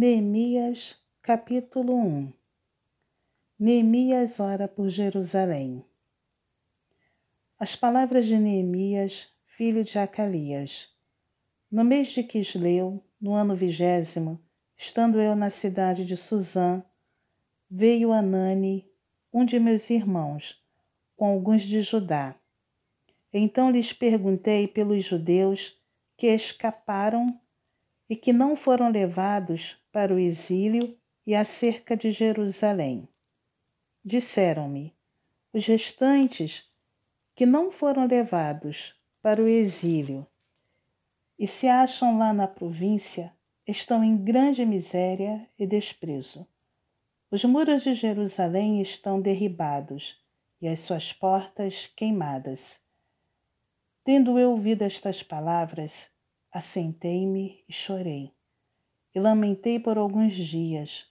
Neemias, capítulo 1 Neemias ora por Jerusalém. As palavras de Neemias, filho de Acalias. No mês de Quisleu, no ano vigésimo, estando eu na cidade de Suzã, veio Anani, um de meus irmãos, com alguns de Judá. Então lhes perguntei pelos judeus que escaparam e que não foram levados para o exílio e acerca de Jerusalém. Disseram-me: os restantes que não foram levados para o exílio e se acham lá na província estão em grande miséria e desprezo. Os muros de Jerusalém estão derribados e as suas portas queimadas. Tendo eu ouvido estas palavras, assentei-me e chorei, e lamentei por alguns dias,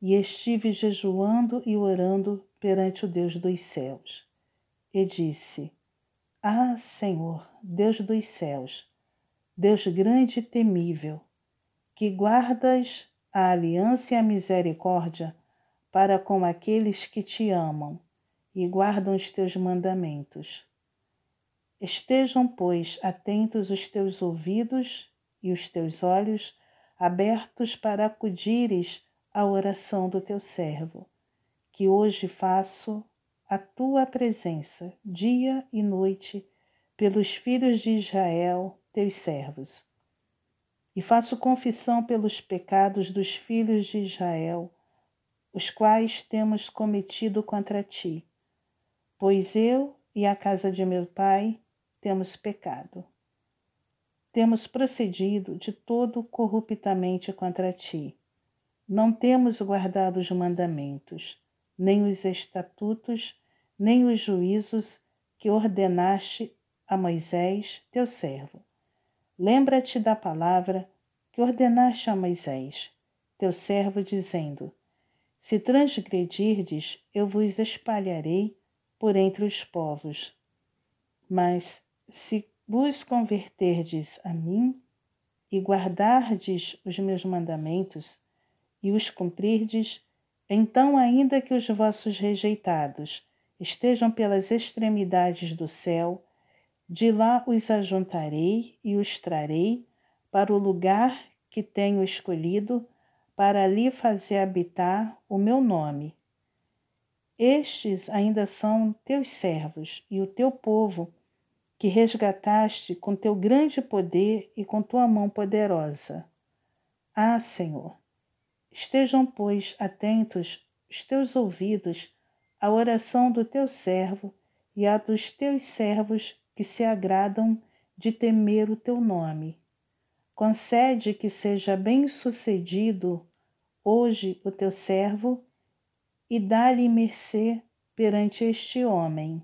e estive jejuando e orando perante o Deus dos céus. E disse: Ah, Senhor, Deus dos céus, Deus grande e temível, que guardas a aliança e a misericórdia para com aqueles que te amam e guardam os teus mandamentos. Estejam, pois, atentos os teus ouvidos e os teus olhos abertos para acudires à oração do teu servo, que hoje faço a tua presença, dia e noite, pelos filhos de Israel, teus servos. E faço confissão pelos pecados dos filhos de Israel, os quais temos cometido contra ti, pois eu e a casa de meu pai temos pecado. Temos procedido de todo corruptamente contra ti. Não temos guardado os mandamentos, nem os estatutos, nem os juízos que ordenaste a Moisés, teu servo. Lembra-te da palavra que ordenaste a Moisés, teu servo, dizendo: Se transgredirdes, eu vos espalharei por entre os povos. Mas se vos converterdes a mim e guardardes os meus mandamentos e os cumprirdes, então, ainda que os vossos rejeitados estejam pelas extremidades do céu, de lá os ajuntarei e os trarei para o lugar que tenho escolhido, para ali fazer habitar o meu nome. Estes ainda são teus servos e o teu povo, que resgataste com teu grande poder e com tua mão poderosa. Ah, Senhor, estejam, pois, atentos os teus ouvidos à oração do teu servo e à dos teus servos que se agradam de temer o teu nome. Concede que seja bem-sucedido hoje o teu servo e dá-lhe mercê perante este homem.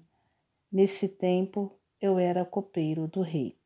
Nesse tempo eu era copeiro do rei.